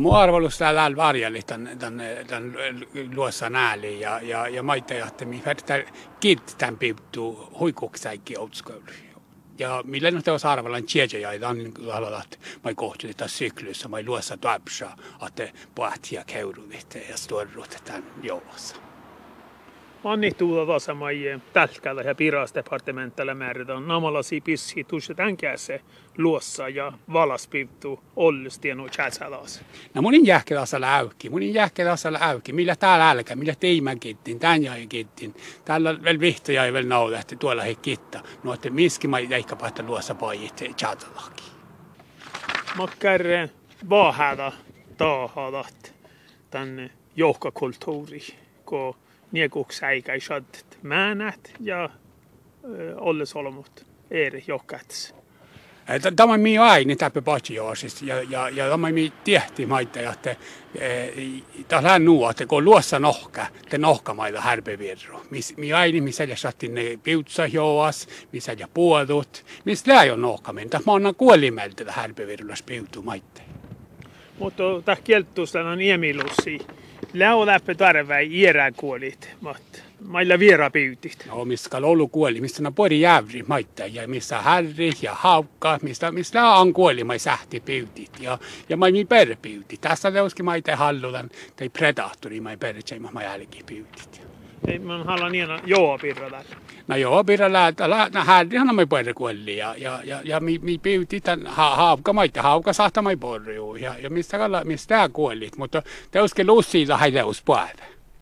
mu arvelus täällä varjelli tämän, tämän, tämän luossa nääli ja, ja, ja maita että mi färtää kiitti tämän piuttuu huikuksäikki outskoulu. Ja millä nyt olisi arvellaan tjeja ja idan että mä kohtuutin tässä syklyssä, mä luossa tuopsa, että pohtia keuruvit ja storrut tämän joukossa. Annittuuda tasamajien tälkällä ja pirasdepartementalla määrätään namalasi pissi tuossa tänkäse luossa ja valaspivtu ollustien och chatsalas. No munin jähkelässä läykki, munin jähkelässä läykki, millä täällä älkä, millä teimän kittin, tän jäi kittin. Täällä vielä vihtoja ei vielä naulehti, tuolla he kitta. No, että miski mä ehkä pahta luossa pojit chatsalakin. Makkar vahäda tahadat tänne johkakulttuuri, kun niekuksaikäisat määnät ja Olle Solomut eri jokkats. Tämä on minun aini täpä patjoosista ja, ja, ja tämä on minun tiehti maita, että tämä on nuo, että kun luossa nohka, te nohka maita härpevirru. Minun aini, missä ja saatti ne piutsa joas, missä ja puodut, missä tämä on nohka mentä. Mä annan kuolimeltä härpevirrulas piutu maita. Mutta tämä kieltuus on niemilussi. Leo läppe tarvai iäräkuolit, mutta mailla vierapyytit. No, missä ollut kuoli, missä on pori jävri maita ja missä härri ja haukka, missä, missä on kuoli, mai sähti pyytit. Ja, ja mai mi perpyytit. Tässä leuskin maita hallulan. Tai predaattori mai pertseima mai jälkipyytit. Ei, man haluan niin joo pirralla. No joo, pirralla, että no, härrihan on mai perkuelli ja, ja, ja, ja mi, mi pyytit ha, haukka maita, haukka saattaa mai porjuu ja, ja mistä, mistä kuolit, mutta teuskin lussiilla haileus päivä.